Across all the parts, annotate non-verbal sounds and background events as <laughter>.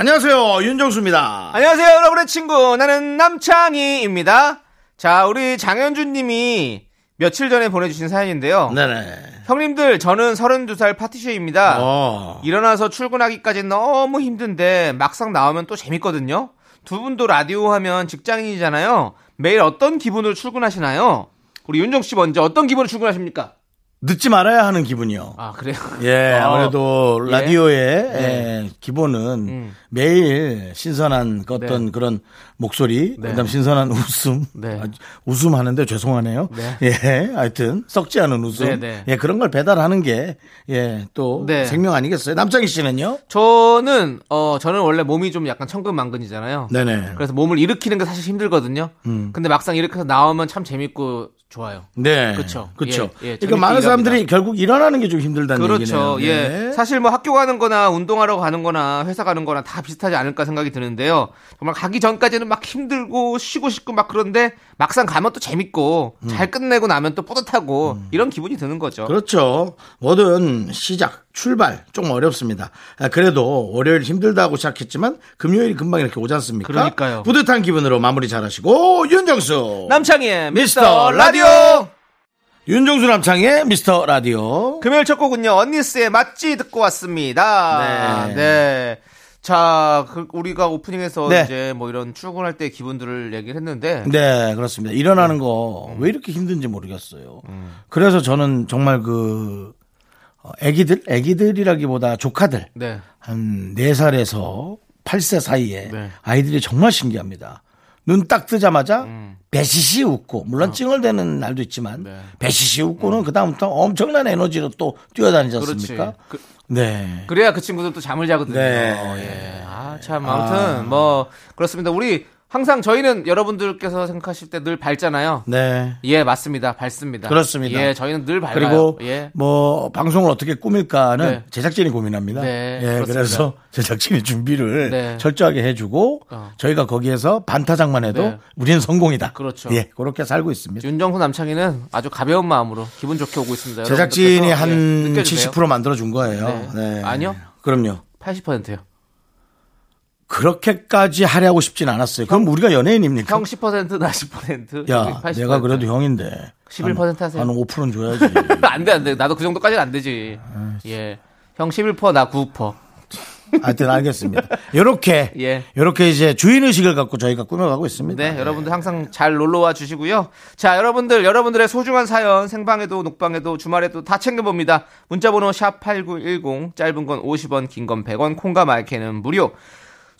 안녕하세요 윤정수입니다. 안녕하세요, 여러분의 친구. 나는 남창희입니다. 자, 우리 장현준 님이 며칠 전에 보내주신 사연인데요. 네네. 형님들, 저는 32살 파티쉐입니다. 어. 일어나서 출근하기까지 너무 힘든데 막상 나오면 또 재밌거든요. 두 분도 라디오 하면 직장인이잖아요. 매일 어떤 기분으로 출근하시나요? 우리 윤정 씨 먼저 어떤 기분으로 출근하십니까? 늦지 말아야 하는 기분이요. 아, 그래요? <laughs> 예, 어. 아무래도 예. 라디오의 네. 예, 기본은 음. 매일 신선한 그 어떤 네. 그런 목소리, 네. 그다음 신선한 웃음, 네. 아, 웃음 하는데 죄송하네요. 네. <laughs> 예, 하여튼 썩지 않은 웃음, 네, 네. 예 그런 걸 배달하는 게 예또 네. 생명 아니겠어요? 남창희 씨는요? 저는, 어, 저는 원래 몸이 좀 약간 천근만근이잖아요. 네네. 그래서 몸을 일으키는 게 사실 힘들거든요. 음. 근데 막상 일으켜서 나오면 참 재밌고 좋아요. 네, 그쵸. 그렇죠. 예, 예, 그러니까 많은 사람들이. 결국 일어나는 게 좀 힘들다는 그렇죠. 얘기네요. 예. 사실 뭐 학교 가는 거나 운동하러 가는 거나 회사 가는 거나 다 비슷하지 않을까 생각이 드는데요. 정말 가기 전까지는 막 힘들고 쉬고 싶고 막 그런데 막상 가면 또 재밌고 잘 끝내고 나면 또 뿌듯하고 이런 기분이 드는 거죠. 음. 그렇죠. 뭐든 시작, 출발 좀 어렵습니다. 아, 그래도 월요일 힘들다고 시작했지만 금요일이 금방 이렇게 오지 않습니까? 그러니까요. 뿌듯한 기분으로 마무리 잘하시고 윤정수 남창희의 미스터 라디오. 라디오. 윤정수 남창의 미스터 라디오. 금요일 첫 곡은요 언니스의 맛지 듣고 왔습니다. 네. 네. 자, 그 우리가 오프닝에서 네. 이제 뭐 이런 출근할 때 기분들을 얘기를 했는데 네, 그렇습니다. 일어나는 거 음. 왜 이렇게 힘든지 모르겠어요. 그래서 저는 정말 그 어, 애기들, 애기들이라기보다 조카들 네. 한 4살에서 8세 사이에 네. 아이들이 정말 신기합니다. 눈 딱 뜨자마자 음. 배시시 웃고 물론 찡얼대는 날도 있지만 어. 네. 음. 배시시 웃고는 그다음부터 엄청난 에너지로 또 뛰어다니지. 않습니까? 그, 네. 그래야 그 친구들도 잠을 자거든요. 네. 예. 아, 참, 아무튼, 뭐, 그렇습니다. 우리 항상 저희는 여러분들께서 생각하실 때 늘 밝잖아요. 네. 예, 맞습니다. 밝습니다. 그렇습니다. 예, 저희는 늘 밝아요. 그리고 예. 뭐 방송을 어떻게 꾸밀까는 네. 제작진이 고민합니다. 네, 예, 그렇습니다. 그래서 <laughs> 제작진이 준비를 네. 철저하게 해주고 어. 저희가 거기에서 반타작만 해도 네. 우리는 성공이다. 그렇죠. 예, 그렇게 살고 있습니다. 윤정수 남창희는 아주 가벼운 마음으로 기분 좋게 오고 있습니다. 제작진이 한 예, 느껴주세요. 70% 만들어 준 거예요. 네. 네. 아니요. 그럼요. 80%요. 그렇게까지 하려고 싶진 않았어요. 그럼 우리가 연예인입니까? 형 10%, 나 10%. 야, 80%. 내가 그래도 형인데. 11% 하세요. 한 5%는 줘야지. <laughs> 안 돼, 안 돼. 나도 그 정도까지는 안 되지. 예. 형 11%, 나 9%. 하여튼 알겠습니다. 요렇게. <laughs> 예. 요렇게 이제 주인의식을 갖고 저희가 꾸며가고 있습니다. 네, 여러분들 항상 잘 놀러와 주시고요. 자, 여러분들, 여러분들의 소중한 사연, 생방에도, 녹방에도, 주말에도 다 챙겨봅니다. 문자번호 샵8910, 짧은 건 50원, 긴 건 100원, 콩과 마이크는 무료.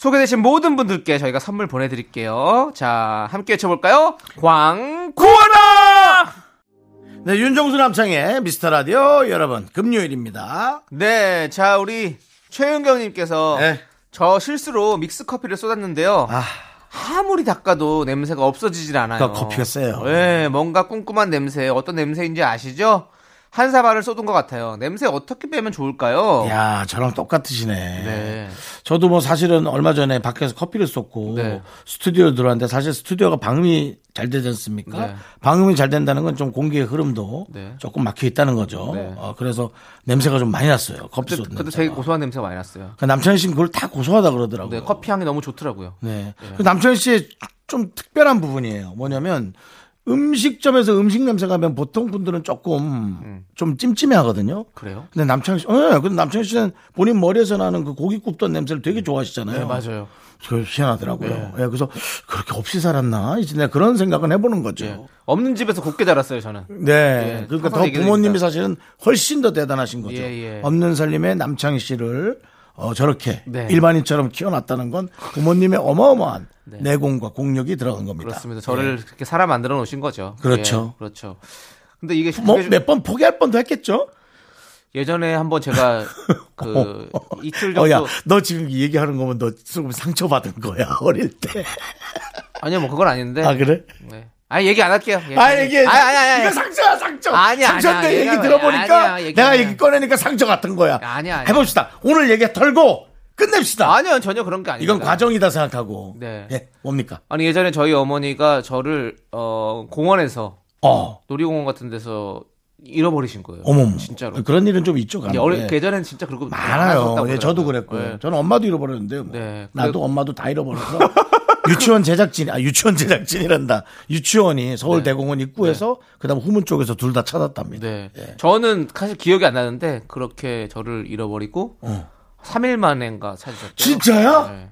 소개되신 모든 분들께 저희가 선물 보내드릴게요. 자, 함께 외쳐볼까요? 광고하라! 네, 윤정수 남창의 미스터 라디오 여러분, 금요일입니다. 네, 자, 우리 최은경님께서 네. 저 실수로 믹스 커피를 쏟았는데요. 아, 아무리 닦아도 냄새가 없어지질 않아요. 그러니까 커피가 세요. 네, 뭔가 쿰쿰한 냄새. 어떤 냄새인지 아시죠? 한 사발을 쏟은 것 같아요. 냄새 어떻게 빼면 좋을까요? 야, 저랑 똑같으시네. 네. 저도 뭐 사실은 얼마 전에 밖에서 커피를 쏟고 네. 스튜디오에 들어왔는데 사실 스튜디오가 방음이 잘 되지 않습니까? 네. 방음이 잘 된다는 건 좀 공기의 흐름도 네. 조금 막혀 있다는 거죠. 네. 어, 그래서 냄새가 좀 많이 났어요. 커피 쏟는 냄새가. 되게 고소한 냄새가 많이 났어요. 그 남창희 씨는 그걸 다 고소하다 그러더라고요. 네, 커피 향이 너무 좋더라고요. 네. 그 남창희 씨의 좀 특별한 부분이에요. 뭐냐면 음식점에서 음식 냄새가 나면 보통 분들은 조금 음. 좀 찜찜해 하거든요. 그래요? 근데 남창희 씨, 예, 근데 남창희 씨는 본인 머리에서 나는 그 고기 굽던 냄새를 되게 좋아하시잖아요. 네, 맞아요. 그 희한하더라고요. 예, 그래서 그렇게 없이 살았나? 이제 내가 그런 생각은 해보는 거죠. 예. 없는 집에서 곱게 자랐어요, 저는. 네. 예, 그러니까 더 부모님이. 사실은 훨씬 더 대단하신 거죠. 예, 예. 없는 살림에 남창희 씨를 어, 저렇게 네. 일반인처럼 키워놨다는 건 부모님의 어마어마한 내공과 공력이 들어간 겁니다. 그렇습니다. 저를 그렇게 사람 만들어 놓으신 거죠. 그렇죠. 예, 그렇죠. 근데 이게 뭐 그게 좀- 몇번 포기할 뻔도 했겠죠? 예전에 한번 제가 그 <laughs> 이틀 정도 어, 야, 너 지금 이 얘기하는 거면 너 조금 상처받은 거야, <laughs> 어릴 때. 아니요 뭐 그건 아닌데. 아, 그래? 네. 아니 얘기 안 할게요. 예. 아, 얘기해. 아니 아니 아니. 이거 상처야, 상처. 아니야, 상처인데 아니야. 얘기 들어보니까 아니야, 얘기 내가. 얘기 꺼내니까 상처 같은 거야. 아니야, 아니야. 해봅시다. 오늘 얘기 털고 끝냅시다. 아니요 전혀 그런 게 아니에요. 이건 과정이다 생각하고. 네. 예, 뭡니까? 아니 예전에 저희 어머니가 저를 어 공원에서 어, 놀이공원 같은 데서 잃어버리신 거예요. 어머머. 진짜로. 그런 일은 좀 있죠, 간혹. 어릴 예. 예전엔 진짜 그러고 많아요. 많았었다고 예, 저도. 그랬고요. 예. 저는 엄마도 잃어버렸는데요. 뭐. 네. 나도 그리고- 엄마도 다 잃어버려서 <laughs> 유치원 제작진, 아 유치원 제작진이란다. 유치원이 서울 네. 대공원 입구에서 그다음 후문 쪽에서 둘 다 찾았답니다. 네. 예. 저는 사실 기억이 안 나는데 그렇게 저를 잃어버리고 어. 3일 만에인가 찾으셨대요. 진짜요? 네.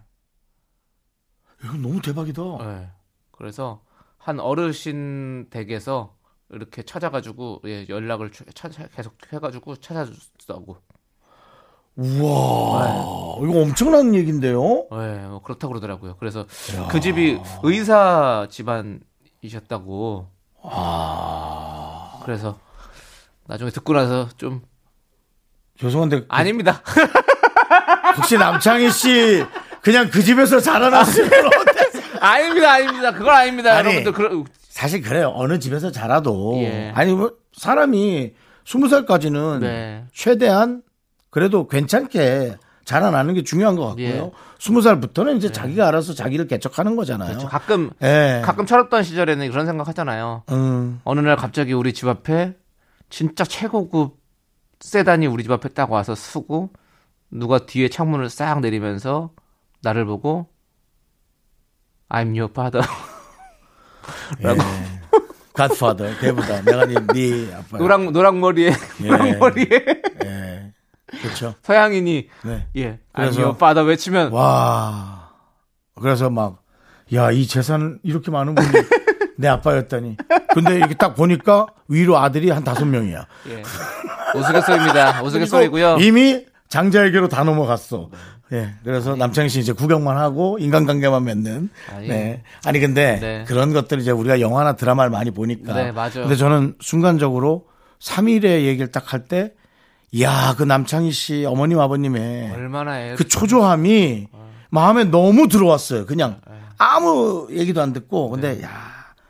이거 너무 대박이다. 네. 그래서 한 어르신 댁에서 이렇게 찾아가지고 예, 연락을 주- 찾아, 계속 해가지고 찾아줬다고. 우와, 이거 엄청난 얘긴데요. 네, 뭐 그렇다고 그러더라고요. 그래서 그 집이 의사 집안이셨다고. 아. 그래서 나중에 듣고 나서 좀 죄송한데 아닙니다. <laughs> 혹시 남창희 씨 그냥 그 집에서 자라났으면 어땠어요? <laughs> 아닙니다, 아닙니다. 그건 아닙니다, 아니, 여러분들. 그러, 사실 그래요. 어느 집에서 자라도 예. 아니 뭐 사람이 스무 살까지는 네. 최대한 그래도 괜찮게 자라나는 게 중요한 것 같고요. 예. 스무 살부터는 이제 자기가 알아서 자기를 개척하는 거잖아요. 그렇죠. 가끔 예. 가끔 철없던 시절에는 그런 생각 하잖아요. 음, 어느 날 갑자기 우리 집 앞에 진짜 최고급 세단이 우리 집 앞에 딱 와서 쓰고 누가 뒤에 창문을 싹 내리면서 나를 보고 I'm your father. <laughs> 라고 갓파더 대부다. <laughs> 내가 네, 네 아빠. 노랑 노랑 머리에 노랑 머리에 예. 그렇죠. <laughs> 서양인이 네. 예 그래서- father 외치면 와. 그래서 막, 야, 이 재산 이렇게 많은 분이 <laughs> 내 아빠였다니. 근데 이렇게 딱 보니까 위로 아들이 한 다섯 명이야. 예. 우스갯소리입니다. <laughs> 우스갯소리고요. 이미 장자에게로 다 넘어갔어. 예. 그래서 남창희 씨 이제 구경만 하고 인간관계만 맺는. 아니. 네. 아니 근데 네. 그런 것들 이제 우리가 영화나 드라마를 많이 보니까. 네, 맞아요. 근데 저는 순간적으로 3일의 얘기를 딱 할 때, 이야, 그 남창희 씨 어머님 아버님의 얼마나 애그 초조함이 마음에 너무 들어왔어요. 그냥 네. 아무 얘기도 안 듣고. 근데 야,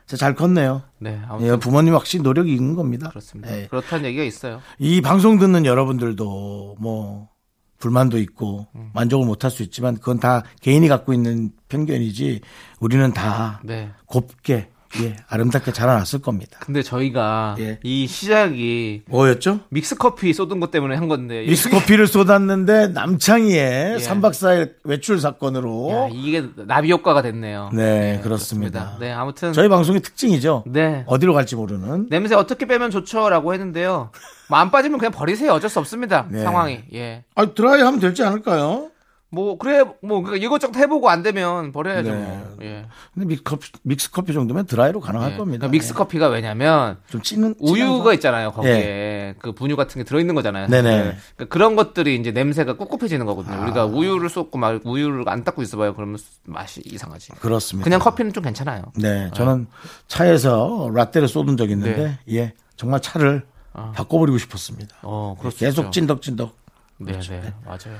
진짜 잘 컸네요. 네, 예, 부모님 확실히 노력이 있는 겁니다. 그렇습니다. 예. 그렇다는 얘기가 있어요. 이 방송 듣는 여러분들도 뭐 불만도 있고 음. 만족을 못할 수 있지만 그건 다 개인이 갖고 있는 편견이지 우리는 다 네. 곱게 예, 아름답게 자라났을 겁니다. 근데 저희가 예. 이 시작이 뭐였죠? 믹스 커피 쏟은 것 때문에 한 건데 미스커피를 쏟았는데 남창희의 예. 3박 4일 외출 사건으로 야, 이게 나비 효과가 됐네요. 네, 그렇습니다. 네, 아무튼 저희 방송의 특징이죠. 네. 어디로 갈지 모르는 냄새 어떻게 빼면 좋죠라고 했는데요. 뭐 안 빠지면 그냥 버리세요. 어쩔 수 없습니다. 네. 상황이. 예. 아, 드라이 하면 되지 않을까요? 뭐 그래 뭐 그러니까 이것저것 해보고 안 되면 버려야죠. 네. 뭐. 예. 근데 믹스 커피, 믹스 커피 정도면 드라이로 가능할 예. 겁니다. 그러니까 믹스 커피가 왜냐면 예. 좀 찌는 우유가 있잖아요. 거기에 그 분유 같은 게 들어있는 거잖아요. 네네. 그러니까 그런 것들이 이제 냄새가 꿉꿉해지는 거거든요. 우리가 우유를 쏟고 막 우유를 안 닦고 있어봐요. 그러면 맛이 이상하지. 그렇습니다. 그냥 커피는 좀 괜찮아요. 네, 저는 차에서 라떼를 쏟은 적이 있는데, 예, 정말 차를 바꿔버리고 싶었습니다. 어, 그렇죠. 계속 찐덕찐덕. 네, 네, 맞아요.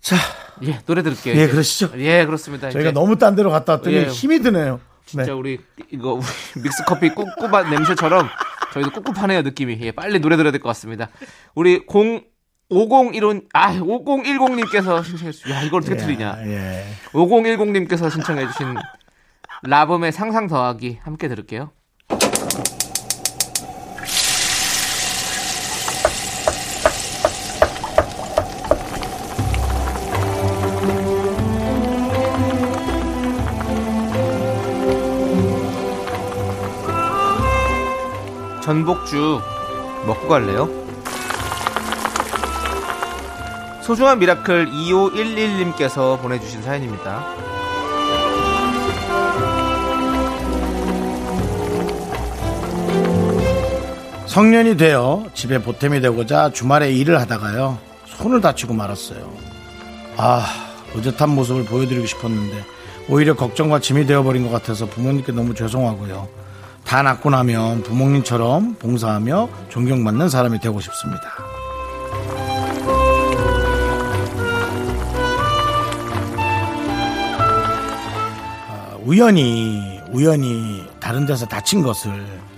자, 예, 노래 들을게요. 예, 이제. 그러시죠. 예, 그렇습니다. 저희가 이제 너무 딴 데로 갔다 왔더니 예. 힘이 드네요. 진짜 네. 우리 이거 우리 <laughs> 믹스 커피 꿉꿉한 냄새처럼 저희도 꿉꿉하네요 느낌이. 예, 빨리 노래 들어야 될 것 같습니다. 우리 0 5015, 아, 5010님께서 신청해 주신, 야, 이걸 어떻게 틀리냐. 예. 5010님께서 신청해 주신 라붐의 상상 더하기 함께 들을게요. 전복죽 먹고 갈래요? 소중한 미라클 2511님께서 보내주신 사연입니다. 성년이 되어 집에 보탬이 되고자 주말에 일을 하다가요. 손을 다치고 말았어요. 아, 의젓한 모습을 보여드리고 싶었는데 오히려 걱정과 짐이 되어버린 것 같아서 부모님께 너무 죄송하고요. 다 낳고 나면 부모님처럼 봉사하며 존경받는 사람이 되고 싶습니다. 어, 우연히 우연히 다른 데서 다친 것을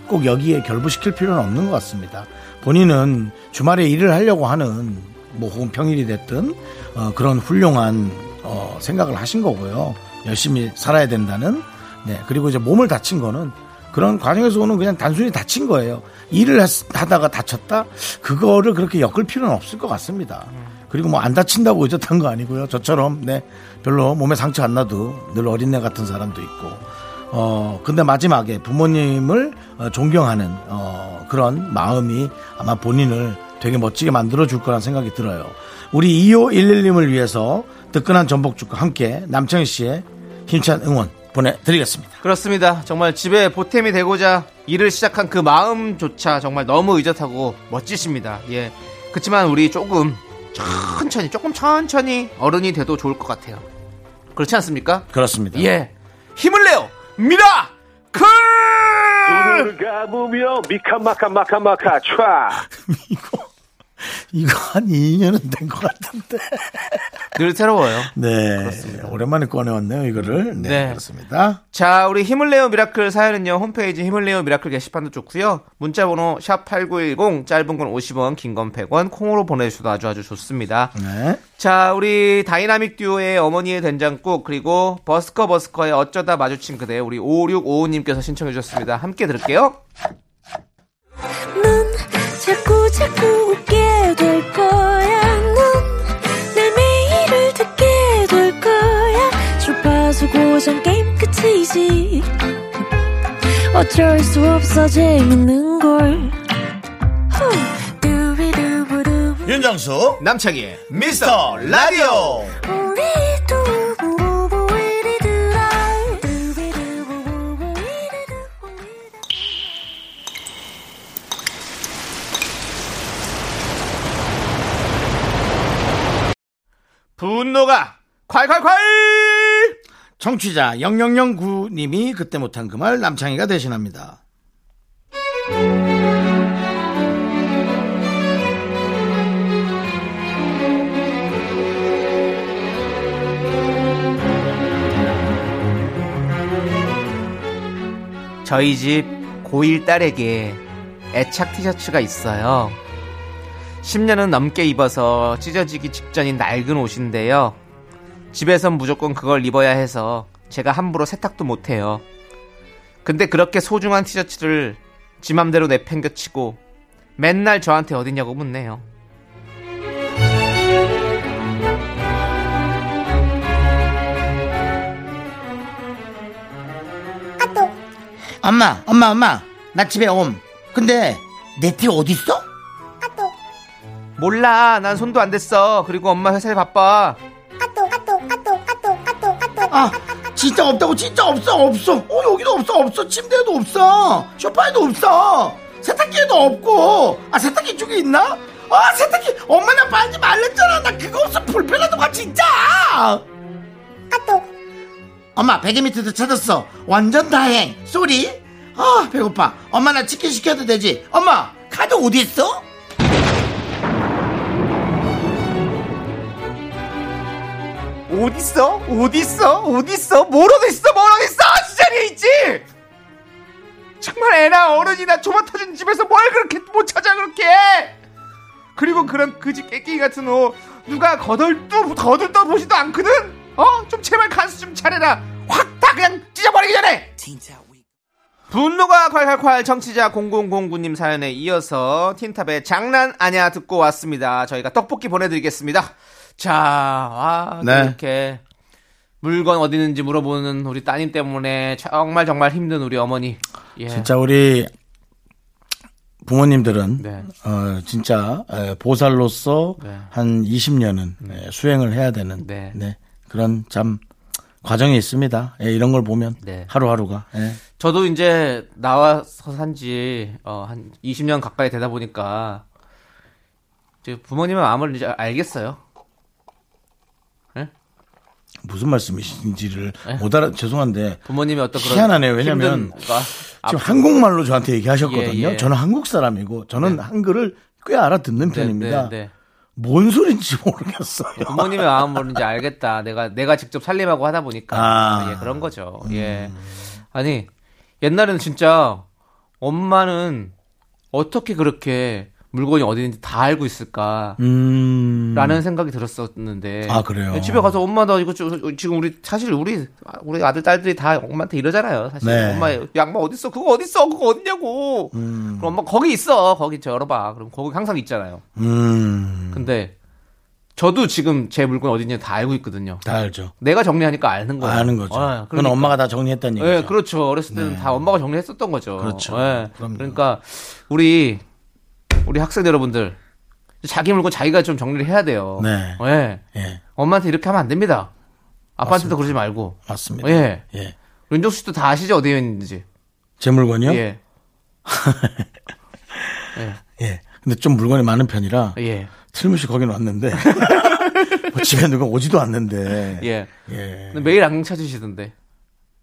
꼭 여기에 결부시킬 필요는 없는 것 같습니다. 본인은 주말에 일을 하려고 하는 뭐 혹은 평일이 됐든 어, 그런 훌륭한 어, 생각을 하신 거고요. 열심히 살아야 된다는 네 그리고 이제 몸을 다친 거는 그런 과정에서 오는 그냥 단순히 다친 거예요. 일을 했- 하다가 다쳤다 그거를 그렇게 엮을 필요는 없을 것 같습니다. 그리고 뭐 안 다친다고 의젓한 거 아니고요. 저처럼 네 별로 몸에 상처 안 나도 늘 어린애 같은 사람도 있고 어, 근데 마지막에 부모님을 어, 존경하는 어, 그런 마음이 아마 본인을 되게 멋지게 만들어 줄 거란 생각이 들어요. 우리 2511님을 위해서 뜨끈한 전복죽과 함께 남창희 씨의 힘찬 응원 보내드리겠습니다. 그렇습니다. 정말 집에 보탬이 되고자 일을 시작한 그 마음조차 정말 너무 의젓하고 멋지십니다. 예. 그렇지만 우리 조금 천천히, 조금 천천히 어른이 돼도 좋을 것 같아요. 그렇지 않습니까? 그렇습니다. 예. 힘을 내요! 미라클! 눈을 감으며 미카마카 마카마카 촤 <laughs> 이거, 이거 한 2년은 된 것 같은데. 늘 새로워요. 네. 오랜만에 꺼내왔네요, 이거를. 네, 네. 그렇습니다. 자, 우리 힘을 내요 미라클 사연은요, 홈페이지 힘을 내요 미라클 게시판도 좋고요 문자 번호 샵 8910, 짧은 건 50원, 긴 건 100원, 콩으로 보내 주셔도 아주 아주 좋습니다. 네. 자, 우리 다이나믹 듀오의 어머니의 된장국, 그리고 버스커 버스커의 어쩌다 마주친 그대, 우리 5655 님께서 신청해 주셨습니다. 함께 들을게요. 넌 자꾸 자꾸 웃게 될 거야. 주파수 고정 게임 끝이지. 어쩔 수 없어 재밌는 걸. 윤정수, 남창희의 미스터 라디오. 분노가 콸콸콸! 청취자 0009님이 그때 못한 그 말 남창희가 대신합니다. 저희 집 고1 딸에게 애착 티셔츠가 있어요. 10년은 넘게 입어서 찢어지기 직전인 낡은 옷인데요. 집에선 무조건 그걸 입어야 해서 제가 함부로 세탁도 못해요. 근데 그렇게 소중한 티셔츠를 지 맘대로 내팽겨치고 맨날 저한테 어디냐고 묻네요. 엄마, 엄마, 엄마. 나 집에 옴. 근데 내 티 어딨어? 몰라, 난 손도 안 댔어. 그리고 엄마 회사에 바빠. 아, 진짜 없다고 진짜 없어 없어. 어 여기도 없어 없어. 침대에도 없어. 소파에도 없어. 세탁기에도 없고. 아 세탁기 쪽에 있나? 아 세탁기 엄마 나 빨지 말랬잖아. 나 그거 없어 불편하다고 진짜. 엄마 베개 밑에도 찾았어. 완전 다행. Sorry. 아 배고파. 엄마 나 치킨 시켜도 되지? 엄마 카드 어디 있어? 어딨어? 어딨어? 어딨어? 뭘 어딨어? 지자리에 있지? 정말 애나 어른이나 좁아 터진 집에서 뭘 그렇게 못 찾아 그렇게 그리고 그런 그지 깨끼 같은 옷 누가 거들떠 거들떠 보지도 않거든 어? 좀 제발 간수 좀 차려라 확 다 그냥 찢어버리기 전에 분노가 콸콸콸 청취자 0009님 사연에 이어서 틴탑의 장난 아냐 듣고 왔습니다 저희가 떡볶이 보내드리겠습니다 자, 아, 또 네. 이렇게 물건 어디 있는지 물어보는 우리 따님 때문에 정말 정말 힘든 우리 어머니. 예. 진짜 우리 부모님들은 네. 어 진짜 에, 보살로서 네. 한 20년은 수행을 해야 되는 네. 네. 그런 참 과정이 있습니다. 예, 이런 걸 보면 네. 하루하루가 예. 저도 이제 나와서 산지 어, 한 20년 가까이 되다 보니까 이제 부모님의 마음을 이제 알겠어요. 예? 무슨 말씀이신지를 못 알아 죄송한데 부모님이 어떤 그런 희한하네요. 왜냐면 지금 앞- 한국말로 저한테 얘기하셨거든요. 예, 예. 저는 한국 사람이고 저는 한글을 꽤 알아듣는 네, 편입니다. 네, 네. 뭔 소린지 모르겠어요. 부모님의 마음 모르는지 알겠다. 내가 내가 직접 살림하고 하다 보니까 아. 예, 그런 거죠. 예. 아니 옛날에는 진짜 엄마는 어떻게 그렇게 물건이 어디 있는지 다 알고 있을까? 음. 라는 생각이 들었었는데. 아, 그래요? 집에 가서 엄마 나 이거 좀- 지금 우리 사실 우리 우리 아들 딸들이 다 엄마한테 이러잖아요. 사실 네. 엄마 양말 어디 있어? 그거 어디 있어? 그거 어디냐고. 음. 그럼 엄마 거기 있어. 거기 저 열어봐. 그럼 거기 항상 있잖아요. 음. 근데 저도 지금 제 물건 어디 있는지 다 알고 있거든요. 다 알죠. 내가 정리하니까 아는 거예요. 아는 거죠. 어, 그건 그러니까. 엄마가 다 정리했다는 얘기죠. 예, 그렇죠. 어렸을 때는 다 엄마가 정리했었던 거죠. 그렇죠. 예. 그럼요. 그러니까 우리 우리 학생 여러분들 자기 물건 자기가 좀 정리를 해야 돼요. 네. 예. 예, 엄마한테 이렇게 하면 안 됩니다. 아빠한테도 그러지 말고. 맞습니다. 예. 예. 윤정수 씨도 다 아시죠? 어디에 있는지. 제 물건이요? 예. <laughs> 예. 근데 좀 물건이 많은 편이라 예. 틀림없이 거기 놨는데 <laughs> 뭐 집에 누가 오지도 않는데 예. 예. 매일 안 찾으시던데.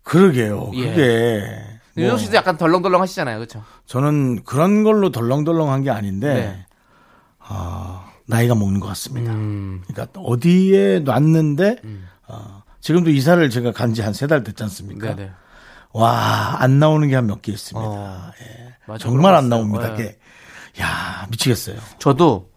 그러게요. 예. 그게 뭐 윤정수 씨도 약간 덜렁덜렁 하시잖아요. 그렇죠? 저는 그런 걸로 덜렁덜렁한 게 아닌데 네. 아, 나이가 먹는 것 같습니다. 음. 그러니까 어디에 놨는데 어, 지금도 이사를 제가 간 지 한 세 달 됐지 않습니까? 네, 네. 와, 안 나오는 게 한 몇 개 있습니다. 어. 예. 맞아, 정말 안 나옵니다. 있어요. 그게. 야, 미치겠어요. 저도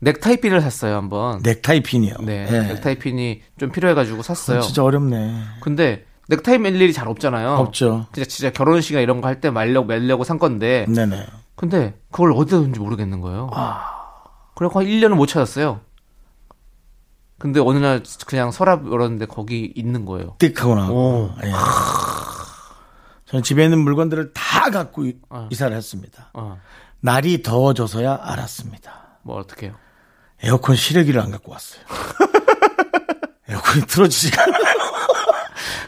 넥타이 핀을 샀어요, 한번. 넥타이 핀이요. 네. 예. 넥타이 핀이 좀 필요해가지고 샀어요. 진짜 어렵네. 근데 넥타이 맬 일이 잘 없잖아요. 없죠. 진짜 진짜 결혼식이나 이런 거 할 때 말려고 매려고 산 건데. 네네. 근데 그걸 어디다 둔지 모르겠는 거예요. 그래서 한 1년을 못 찾았어요. 근데 어느 날 그냥 서랍 열었는데 거기 있는 거예요. 띡 하고 나고. 오. 예. 저는 집에 있는 물건들을 다 갖고 이- 어. 이사를 했습니다. 어. 날이 더워져서야 알았습니다. 뭐 어떻게 해요? 에어컨 실외기를 안 갖고 왔어요. <laughs> 에어컨이 틀어지지가 않아요.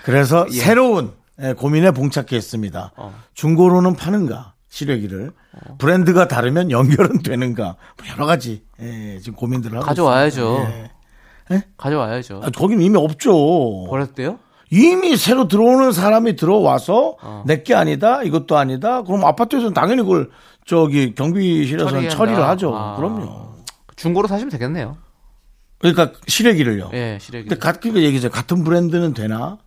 그래서 새로운 예, 고민에 봉착했습니다. 어. 중고로는 파는가 실외기를 브랜드가 다르면 연결은 되는가 뭐 여러 가지 예, 지금 고민들을 하고 가져와야죠. 있습니다. 예. 가져와야죠. 아, 거긴 이미 없죠. 버렸대요? 이미 새로 들어오는 사람이 들어와서 어. 내게 아니다 이것도 아니다 그럼 아파트에서는 당연히 그걸 저기 경비실에서는 처리한다. 처리를 하죠. 아. 그럼요. 중고로 사시면 되겠네요. 그러니까 실외기를요. 예, 시래기. 근데 같은 그 얘기죠. 같은 브랜드는 되나?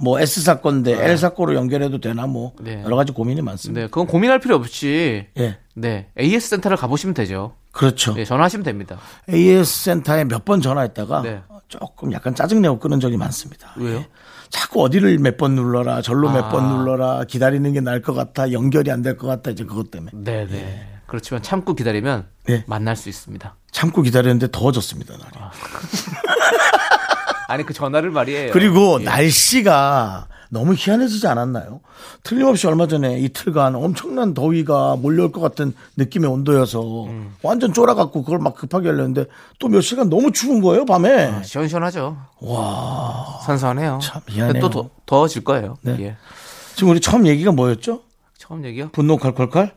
뭐 S 사건인데 L 사건으로 연결해도 되나? 뭐 네. 여러 가지 고민이 많습니다. 네, 그건 고민할 필요 없이 예, 네 AS 센터를 가보시면 되죠. 그렇죠. 네, 전화하시면 됩니다. AS 센터에 몇 번 전화했다가 네. 조금 약간 짜증내고 끊은 적이 많습니다. 왜요? 예. 자꾸 어디를 몇 번 눌러라, 절로 몇 아. 번 눌러라, 기다리는 게 나을 것 같아, 연결이 안 될 것 같다, 이제 그것 때문에. 네, 네. 그렇지만 참고 기다리면 예. 만날 수 있습니다. 참고 기다렸는데 더워졌습니다, 날이. 아 <laughs> 니 그 전화를 말이에요. 그리고 예. 날씨가 너무 희한해지지 않았나요? 틀림없이 얼마 전에 이틀간 엄청난 더위가 몰려올 것 같은 느낌의 온도여서 음. 완전 쫄아갖고 그걸 막 급하게 하려는데 또 몇 시간 너무 추운 거예요, 밤에. 시원시원하죠. 와. 선선해요. 참 미안해요. 또 더, 더워질 거예요. 네. 예. 지금 우리 처음 얘기가 뭐였죠? 처음 얘기요? 분노 칼칼칼?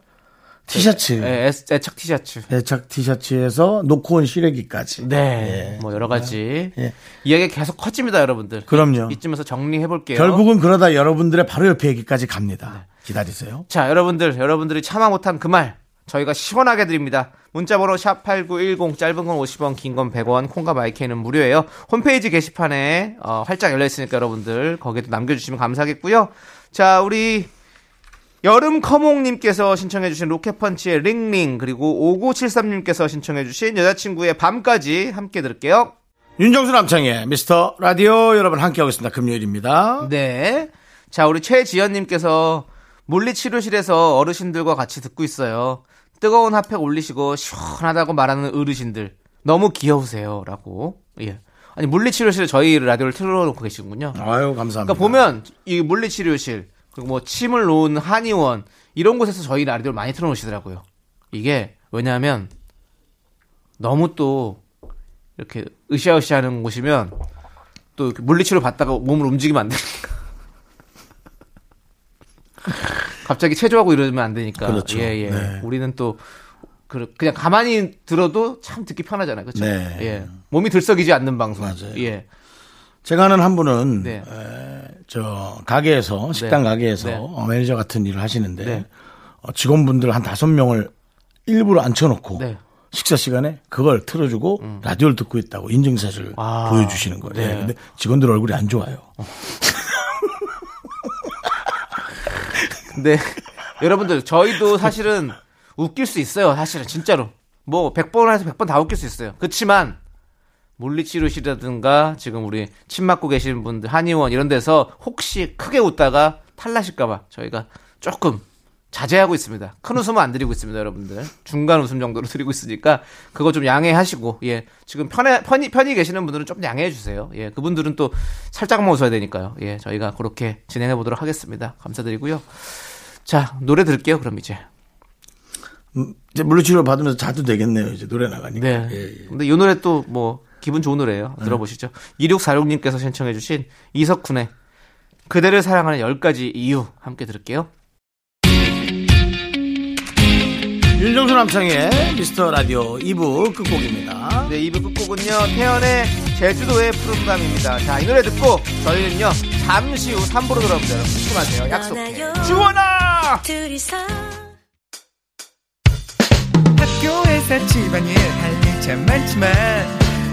티셔츠. 예, 애스- 애착 티셔츠. 애착 티셔츠에서 놓고 온 시래기까지. 네. 뭐 여러 가지 예. 이야기가 계속 커집니다, 여러분들. 그럼요. 이쯤에서 정리해 볼게요. 결국은 그러다 여러분들의 바로 옆에 얘기까지 갑니다. 기다리세요. 자, 여러분들, 여러분들이 참아 못한 그 말 저희가 시원하게 드립니다. 문자번호 샵 #8910 짧은 건 50원, 긴 건 100원, 콩과 마이크는 무료예요. 홈페이지 게시판에 어, 활짝 열려 있으니까 여러분들 거기에도 남겨주시면 감사하겠고요. 자, 우리 여름 커몽님께서 신청해주신 로켓펀치의 링링 그리고 5973님께서 신청해주신 여자친구의 밤까지 함께 들을게요. 윤정수 남창의 미스터 라디오 여러분 함께하고 있습니다. 금요일입니다. 네. 자, 우리 최지연님께서 물리치료실에서 어르신들과 같이 듣고 있어요. 뜨거운 핫팩 올리시고 시원하다고 말하는 어르신들. 너무 귀여우세요. 라고. 예. 아니, 물리치료실에 저희 라디오를 틀어놓고 계시군요. 아유, 감사합니다. 그러니까 보면, 이 물리치료실, 그리고 뭐 침을 놓은 한의원, 이런 곳에서 저희 라디오를 많이 틀어놓으시더라고요. 이게, 왜냐하면, 너무 또, 이렇게 으쌰으쌰 하는 곳이면, 또 이렇게 물리치료 받다가 몸을 움직이면 안 되니까. <laughs> 갑자기 체조하고 이러면 안 되니까. 그렇죠. 예, 예. 네. 우리는 또, 그- 그냥 가만히 들어도 참 듣기 편하잖아요. 그렇죠? 네. 예. 몸이 들썩이지 않는 방송. 맞아요. 예. 제가 아는 한 분은 네. 에, 저 가게에서 식당 네. 가게에서 네. 어, 매니저 같은 일을 하시는데 네. 어, 직원분들 한 다섯 명을 일부러 앉혀놓고 네. 음. 식사 시간에 그걸 틀어주고 라디오를 듣고 있다고 인증샷을 아. 보여주시는 거예요. 네. 근데 직원들 얼굴이 안 좋아요. 근데 여러분들 저희도 사실은 웃길 수 있어요. 사실은 진짜로. 뭐 100번 해서 100번 다 웃길 수 있어요. 그렇지만 물리치료실이라든가 지금 우리 침 맞고 계신 분들 한의원 이런 데서 혹시 크게 웃다가 탈나실까 봐 저희가 조금 자제하고 있습니다. 큰 웃음은 안 드리고 있습니다, 여러분들. 중간 웃음 정도로 <laughs> 드리고 있으니까 그거 좀 양해하시고 예. 지금 편해 편히 편히 계시는 분들은 좀 양해해 주세요. 예. 그분들은 또 살짝만 웃어야 되니까요. 예. 저희가 그렇게 진행해 보도록 하겠습니다. 감사드리고요. 자, 노래 들을게요, 그럼 이제. 음, 이제 물리치료 받으면서 자도 되겠네요. 이제 노래 나가니까. 네. 예, 예. 근데 이 노래 또뭐 기분 좋은 노래예요. 들어보시죠. 2646님께서 신청해 주신 이석훈의 그대를 사랑하는 10가지 이유 함께 들을게요. 윤정수 남창의 미스터 라디오 2부 끝곡입니다. 네, 2부 끝곡은요. 태연의 제주도의 푸른밤입니다. 자, 이 노래 듣고 저희는요. 잠시 후 3부로 돌아옵니다. 여러분. 조심하세요. 약속해. 둘이서 학교에서 집안일 할일참 많지만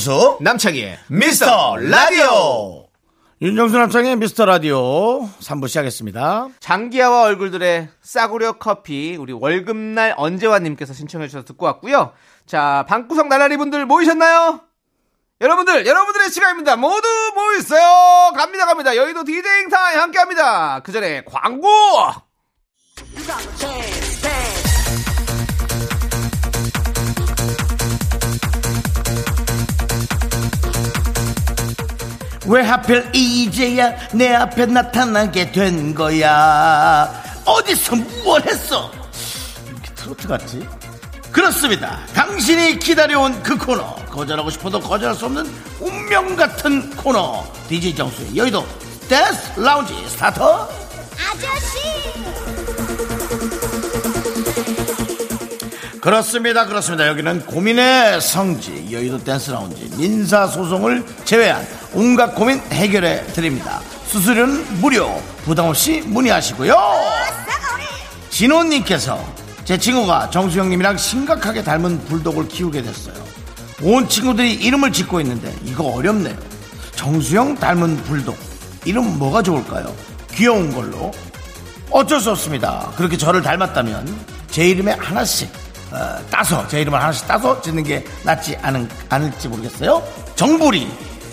윤정수 남창희의 미스터 라디오. 윤정수 남창희의 미스터 라디오 3부 시작했습니다. 장기하와 얼굴들의 싸구려 커피 우리 월급날 언제와님께서 신청해 주셔서 듣고 왔고요. 자 방구석 날라리 분들 모이셨나요? 여러분들 여러분들의 시간입니다. 모두 모이세요. 갑니다 갑니다. 여의도 디제잉 타임 함께합니다. 그 전에 광고. 왜 하필 이제야 내 앞에 나타나게 된 거야? 어디서 무얼 했어? 이렇게 트로트 같지? 그렇습니다. 당신이 기다려온 그 코너. 거절하고 싶어도 거절할 수 없는 운명 같은 코너. DJ 정수의 여의도 댄스 라운지 Starter. 그렇습니다. 그렇습니다. 여기는 고민의 성지, 여의도 댄스 라운지, 민사 소송을 제외한 온갖 고민 해결해 드립니다. 수수료는 무료, 부담 없이 문의하시고요. 진호님께서 제 친구가 정수영님이랑 심각하게 닮은 불독을 키우게 됐어요. 온 친구들이 이름을 짓고 있는데 이거 어렵네요. 정수영 닮은 불독. 이름 뭐가 좋을까요? 귀여운 걸로. 어쩔 수 없습니다. 그렇게 저를 닮았다면 제 이름에 하나씩 어, 따서 제 이름을 하나씩 따서 짓는 게 낫지 않은, 않을지 모르겠어요. 정부리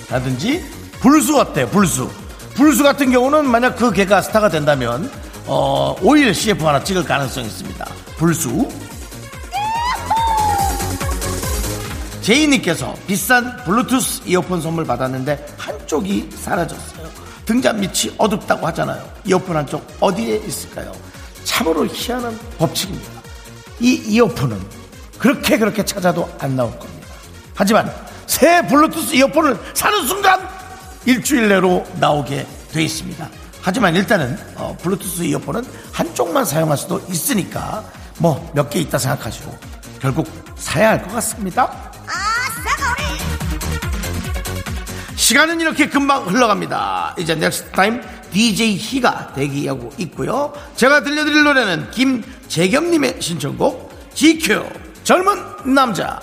라든지 불수 어때요? 불수. 불수 같은 경우는 만약 그 개가 스타가 된다면 어, 오일 CF 하나 찍을 가능성이 있습니다. 불수. 제이님께서 비싼 블루투스 이어폰 선물 받았는데 한쪽이 사라졌어요. 등잔 밑이 어둡다고 하잖아요. 이어폰 한쪽 어디에 있을까요? 참으로 희한한 법칙입니다. 이 이어폰은 그렇게 그렇게 찾아도 안 나올 겁니다. 하지만 새 블루투스 이어폰을 사는 순간 일주일 내로 나오게 돼 있습니다. 하지만 일단은 어, 블루투스 이어폰은 한쪽만 사용할 수도 있으니까 뭐 몇 개 있다 생각하시고 결국 사야 할 것 같습니다. 시간은 이렇게 금방 흘러갑니다. 이제 next time DJ 희가 대기하고 있고요. 제가 들려드릴 노래는 김재겸님의 신청곡 GQ 젊은 남자.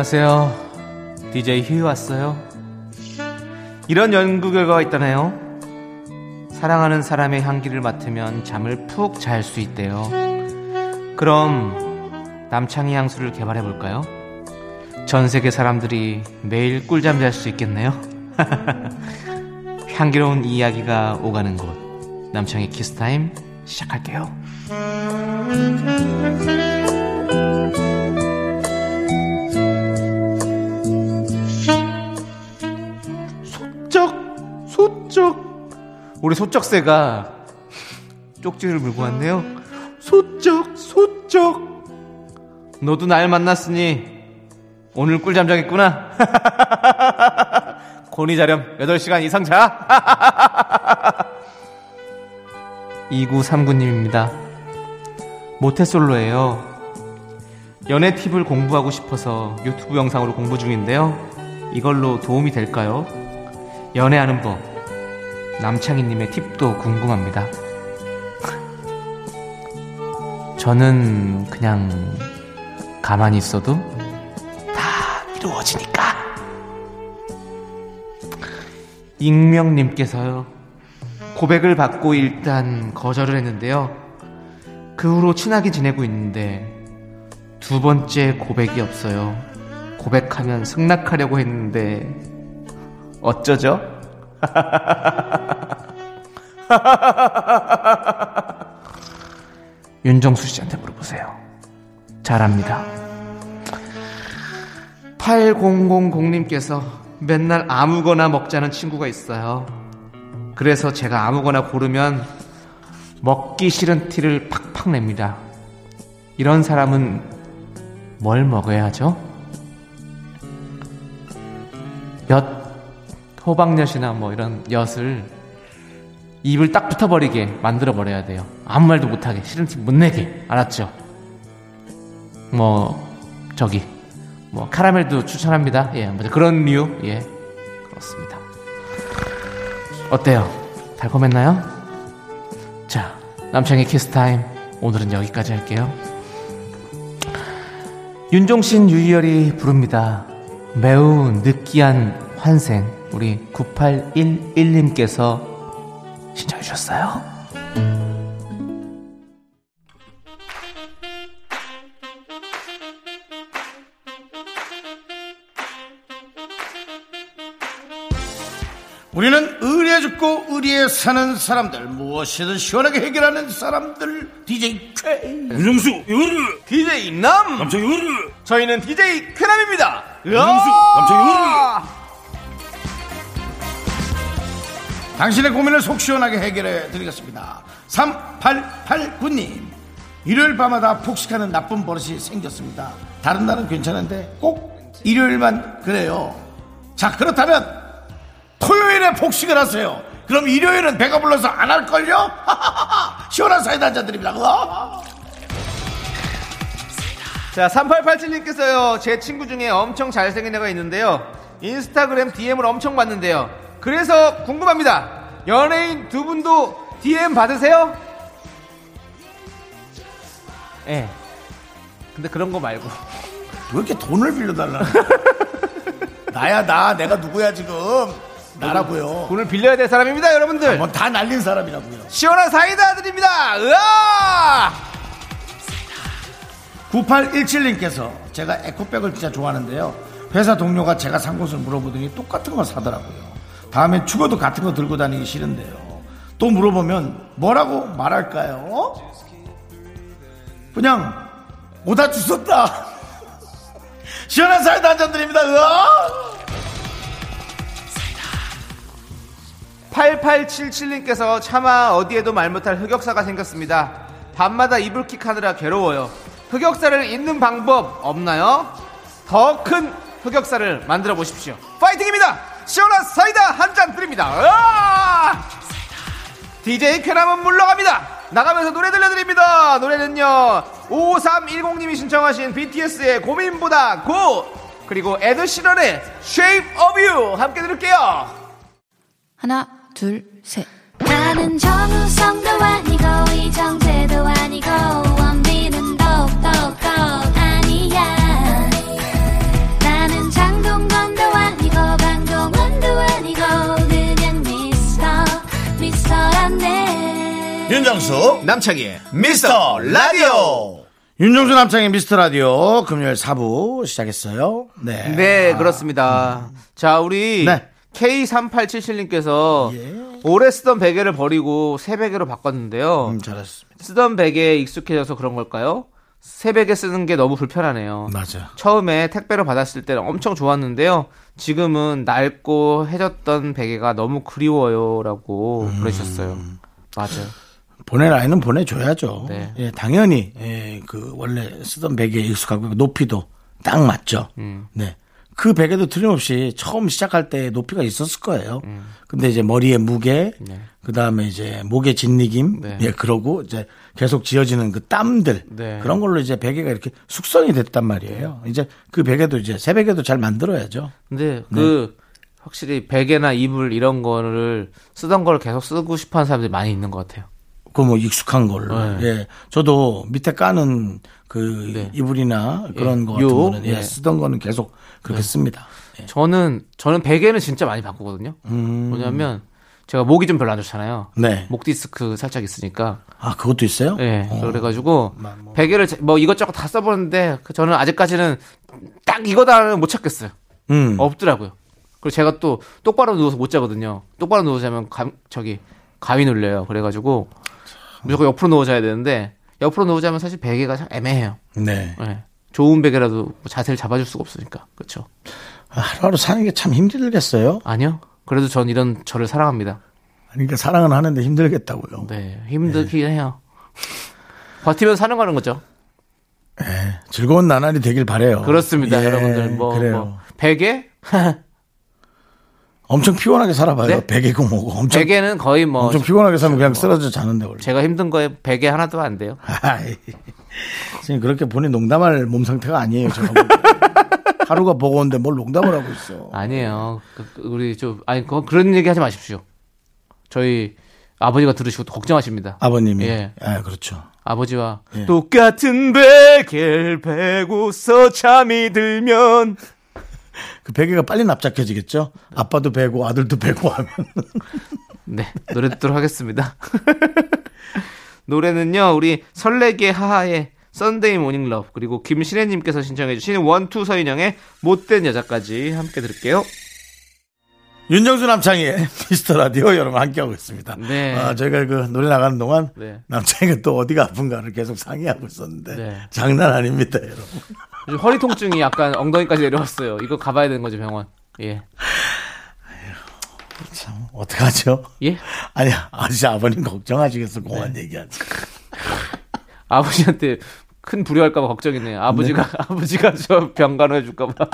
안녕하세요. DJ 휴 왔어요. 이런 연구 결과가 있다네요. 사랑하는 사람의 향기를 맡으면 잠을 푹 잘 수 있대요. 그럼 남창희 향수를 개발해 볼까요? 전 세계 사람들이 매일 꿀잠 잘 수 있겠네요. <laughs> 향기로운 이야기가 오가는 곳 남창희 키스타임 시작할게요. 우리 소쩍새가 쪽지를 물고 왔네요. 소쩍 소쩍 너도 날 만났으니 오늘 꿀잠 자겠구나. 곤이 <laughs> 자렴 8시간 이상 자. <laughs> 2939님입니다. 모태솔로예요. 연애 팁을 공부하고 싶어서 유튜브 영상으로 공부 중인데요. 이걸로 도움이 될까요? 연애하는 법. 남창희님의 팁도 궁금합니다. 저는 그냥 가만히 있어도 다 이루어지니까. 익명님께서요. 고백을 받고 일단 거절을 했는데요. 그 후로 친하게 지내고 있는데 두 번째 고백이 없어요. 고백하면 승낙하려고 했는데 어쩌죠? <laughs> 윤정수 씨한테 물어보세요. 잘합니다. 8000님께서 맨날 아무거나 먹자는 친구가 있어요. 그래서 제가 아무거나 고르면 먹기 싫은 티를 팍팍 냅니다. 이런 사람은 뭘 먹어야 하죠? 엿, 호박엿이나 뭐 이런 엿을 입을 딱 붙어버리게 만들어버려야 돼요. 아무 말도 못하게, 싫은 티못 내게. 알았죠? 뭐, 저기, 뭐, 카라멜도 추천합니다. 예, 뭐 그런 류, 예, 그렇습니다. 어때요? 달콤했나요? 자, 남창희 키스타임. 오늘은 여기까지 할게요. 윤종신 유희열이 부릅니다. 매우 느끼한 환생. 우리 9811님께서 신청해 주셨어요. 우리는 의리에 죽고 의리에 사는 사람들 무엇이든 시원하게 해결하는 사람들 DJ 쾌 윤정수 요르 DJ 남! 남창희 요르 저희는 DJ 쾌남입니다. 윤정수 남창희 요르 당신의 고민을 속 시원하게 해결해 드리겠습니다 3889님 일요일 밤마다 폭식하는 나쁜 버릇이 생겼습니다 다른 날은 괜찮은데 꼭 일요일만 그래요 자 그렇다면 토요일에 폭식을 하세요 그럼 일요일은 배가 불러서 안 할걸요? <laughs> 시원한 사이다 한잔 드립니다. <laughs> 자, 3887님께서요, 제 친구 중에 엄청 잘생긴 애가 있는데요. 인스타그램 DM을 엄청 받는데요. 그래서 궁금합니다. 연예인 두 분도 DM 받으세요? 예. 근데 그런 거 말고. 왜 이렇게 돈을 빌려달라 <laughs> 나야 나 내가 누구야 지금 나라고요 돈을 빌려야 될 사람입니다, 여러분들. 뭐 다 날린 사람이라고요 시원한 사이다 드립니다. 으아! 9817님께서 제가 에코백을 진짜 좋아하는데요. 회사 동료가 제가 산 곳을 물어보더니 똑같은 걸 사더라고요. 다음엔 죽어도 같은 거 들고 다니기 싫은데요. 또 물어보면 뭐라고 말할까요? 그냥 오다 주웠다. <laughs> 시원한 사이다 한 잔 드립니다. 으아! 8877님께서 차마 어디에도 말 못할 흑역사가 생겼습니다. 밤마다 이불킥 하느라 괴로워요. 흑역사를 잊는 방법 없나요? 더 큰 흑역사를 만들어 보십시오. 파이팅입니다! 시원한 사이다 한 잔 드립니다. 으아! DJ 쾌남은 물러갑니다. 나가면서 노래 들려드립니다. 노래는요, 5310님이 신청하신 BTS의 고민보다 고! 그리고 에드 시런의 Shape of You 함께 들을게요. 하나, 둘, 셋. 나는 정우성도 아니고 이정재도 아니고 윤정수 남창희의 미스터 라디오 윤정수 남창의 미스터 라디오 금요일 4부 시작했어요. 네. 네, 그렇습니다. 자, 우리 네. K3877님께서 오래 쓰던 베개를 버리고 새 베개로 바꿨는데요. 음, 잘했습니다. 쓰던 베개에 익숙해져서 그런 걸까요? 새 베개 쓰는 게 너무 불편하네요. 맞아. 처음에 택배로 받았을 때는 엄청 좋았는데요. 지금은 낡고 해졌던 베개가 너무 그리워요라고 음. 그러셨어요. 맞아요. 보낼 아이는 보내줘야죠. 네. 예, 당연히 예, 그 원래 쓰던 베개에 익숙하고 높이도 딱 맞죠. 음. 네. 그 베개도 틀림없이 처음 시작할 때 높이가 있었을 거예요. 근데 이제 머리의 무게, 음. 네. 그 다음에 이제 목의 짓니김, 네. 예, 그러고 이제 계속 지어지는 그 땀들, 네. 그런 걸로 이제 베개가 이렇게 숙성이 됐단 말이에요. 이제 그 베개도 이제 새 베개도 잘 만들어야죠. 근데 그 확실히 베개나 이불 이런 거를 쓰던 걸 계속 쓰고 싶어 하는 사람들이 많이 있는 것 같아요. 그 뭐 익숙한 걸로. 네. 예. 저도 밑에 까는 그 네. 이불이나 그런 예. 거 같은 요. 거는 예, 네. 쓰던 거는 계속 그렇게 씁니다. 예. 저는 저는 베개는 진짜 많이 바꾸거든요. 뭐냐면 제가 목이 좀 별로 안 좋잖아요. 음. 네. 목 디스크 살짝 있으니까. 아, 그것도 있어요? 예. 어. 그래가지고 베개를 제- 뭐 이것저것 다 써보는데 그 저는 아직까지는 딱 이거다는 못 찾겠어요. 음. 없더라고요. 그리고 제가 또 똑바로 누워서 못 자거든요. 똑바로 누워서 자면 가, 저기 가위 눌려요. 그래가지고 무조건 옆으로 누워 자야 되는데 옆으로 누워 자면 사실 베개가 참 애매해요. 네. 예. 좋은 베개라도 뭐 자세를 잡아줄 수가 없으니까. 그렇죠. 아, 하루하루 사는 게 참 힘들겠어요. 아니요. 그래도 전 이런 저를 사랑합니다. 그러니까 사랑은 하는데 힘들겠다고요. 네, 힘들긴 해요. 버티면 사는 거는 거죠. 즐거운 나날이 되길 바래요. 그렇습니다, 예, 여러분들. 뭐, 그래요. 뭐 베개? <laughs> 엄청 피곤하게 살아봐요. 네? 베개고 뭐고. 엄청, 베개는 거의 뭐 엄청 피곤하게 살면 그냥 쓰러져 자는데 원래. 제가 힘든 거에 베개 하나도 안 돼요. 지금 그렇게 본인 농담할 몸 상태가 아니에요. 제가. <laughs> 하루가 버거운데 뭘 농담을 하고 있어. 아니에요. 그, 그, 우리 좀 아니 그건 그런 얘기 하지 마십시오. 저희 아버지가 들으시고 또 걱정하십니다. 아버님이. 예. 아, 그렇죠. 아버지와 예. 똑같은 베개를 베고서 잠이 들면 그 베개가 빨리 납작해지겠죠? 아빠도 베고 아들도 베고 하면. <laughs> 네 노래 듣도록 하겠습니다. <laughs> 노래는요 우리 설레게 하하의 Sunday Morning Love 그리고 김신혜님께서 신청해주신 원투 서인영의 못된 여자까지 함께 들을게요. 윤정수 남창희의 미스터 라디오 여러분 함께하고 있습니다. 네. 아, 저희가 그 노래 나가는 동안 네. 남창희가 또 어디가 아픈가를 계속 상의하고 있었는데 네. 장난 아닙니다, 여러분. 허리 통증이 약간 엉덩이까지 내려왔어요. 이거 가봐야 되는 거죠 병원. 예. 참 어떡하죠? 예? 아니, 아저씨 아버님 걱정하시겠어, 공안 얘기하지. <laughs> 아버지한테 큰 불효할까봐 걱정이네요. 아버지가 아버지가 저 병간호 해줄까봐.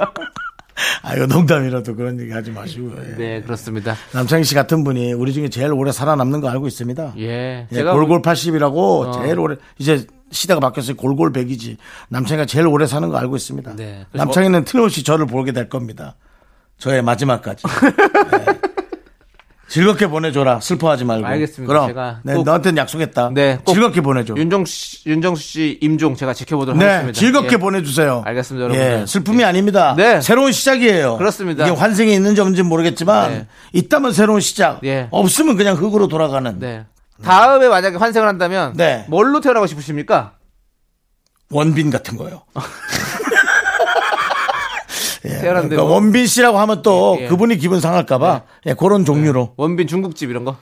아, 이거 농담이라도 그런 얘기 하지 마시고요. 예. 네 그렇습니다. 남창희 씨 같은 분이 우리 중에 제일 오래 살아남는 거 알고 있습니다. 예. 예, 골골 80이라고 어. 제일 오래 이제 시대가 바뀌었어요. 골골 100이지. 남창이가 제일 오래 사는 거 알고 있습니다. 네. 남창이는 틀림없이 저를 보게 될 겁니다. 저의 마지막까지. 네. <laughs> 즐겁게 보내줘라. 슬퍼하지 말고. 알겠습니다. 그럼 제가 네, 꼭- 너한테는 약속했다. 네, 꼭 즐겁게 보내줘. 윤정수 씨, 윤정수 씨 임종 제가 지켜보도록 네, 하겠습니다. 즐겁게 예. 보내주세요. 알겠습니다, 여러분들. 예, 슬픔이 아닙니다. 네. 새로운 시작이에요. 그렇습니다. 이게 환생이 있는지 없는지는 모르겠지만 네. 있다면 새로운 시작. 예. 없으면 그냥 흙으로 돌아가는 네. 다음에 만약에 환생을 한다면 네. 뭘로 태어나고 싶으십니까? 원빈 같은 거요. <laughs> 예, <laughs> 태어났는데 그러니까 뭐- 원빈 씨라고 하면 또 예, 예. 그분이 기분 상할까봐 예, 그런 종류로 원빈 중국집 이런 거?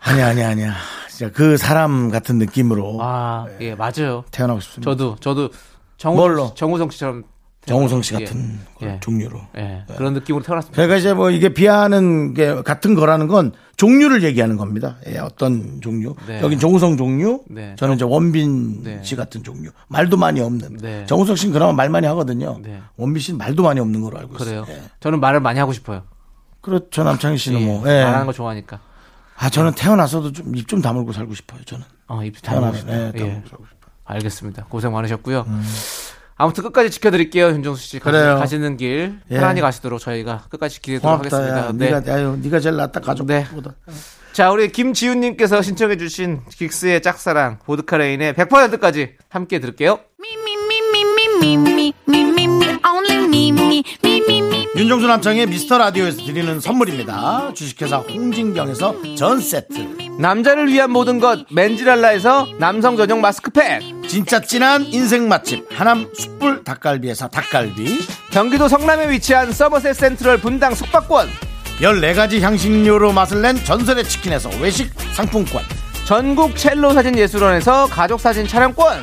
아니야 아니야 아니야 진짜 그 사람 같은 느낌으로 아, 예, 맞아요. 태어나고 싶습니다. 저도 저도 정우 뭘로? 정우성 씨처럼 정우성 씨 예. 같은 예. 종류로. 예, 그런 느낌으로 태어났습니다. 그러니까 이제 뭐 이게 비하하는 게 같은 거라는 건 종류를 얘기하는 겁니다. 예, 어떤 종류. 네. 여긴 정우성 종류. 네. 저는 이제 원빈 네. 씨 같은 종류. 말도 많이 없는. 네. 정우성 씨는 그나마 말 많이 하거든요. 네. 원빈 씨는 말도 많이 없는 걸로 알고 그래요. 있어요. 예. 저는 말을 많이 하고 싶어요. 그렇죠. 남창희 씨는 예, 뭐. 예. 말하는 거 좋아하니까. 아, 저는 태어나서도 좀 입 좀 다물고 살고 싶어요, 저는. 어, 입 다물고 태어나서, 싶어요. 네, 예. 다물고 살고 싶어요. 알겠습니다. 고생 많으셨고요. 아무튼 끝까지 지켜드릴게요, 윤정수 씨. 그래요. 가시는 길 예. 편안히 가시도록 저희가 끝까지 기대도록 하겠습니다. 야. 네. 네가, 아유, 네가 제일 낫다 가족보다. 네. 자, 우리 김지훈님께서 신청해주신 긱스의 짝사랑 보드카레인의 100%까지 함께 들을게요. 윤정수 남창의 미스터 라디오에서 드리는 선물입니다. 주식회사 홍진경에서 전 세트. 남자를 위한 모든 것 맨지랄라에서 남성 전용 마스크팩. 진짜 진한 인생 맛집 하남 숯불 닭갈비에서 닭갈비. 경기도 성남에 위치한 서머셋 센트럴 분당 숙박권. 14가지 향신료로 맛을 낸 전설의 치킨에서 외식 상품권. 전국 첼로 사진 예술원에서 가족 사진 촬영권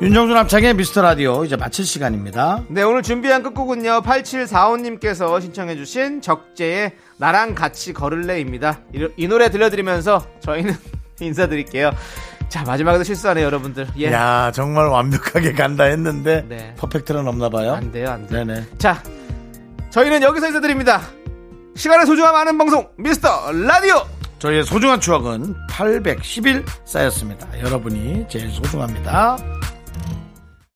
윤정수 남창의 미스터 라디오 이제 마칠 시간입니다. 네 오늘 준비한 끝곡은요 8745님께서 신청해주신 적재의 나랑 같이 걸을래입니다. 이, 이 노래 들려드리면서 저희는 <laughs> 인사드릴게요. 자 마지막에도 실수하네요 여러분들. 예. 야 정말 완벽하게 간다 했는데 네. 퍼펙트는 없나 봐요. 안 돼요 안 돼요. 네네. 자 저희는 여기서 인사드립니다. 시간의 소중함 아는 방송 미스터 라디오! 저희의 소중한 추억은 810일 쌓였습니다. 여러분이 제일 소중합니다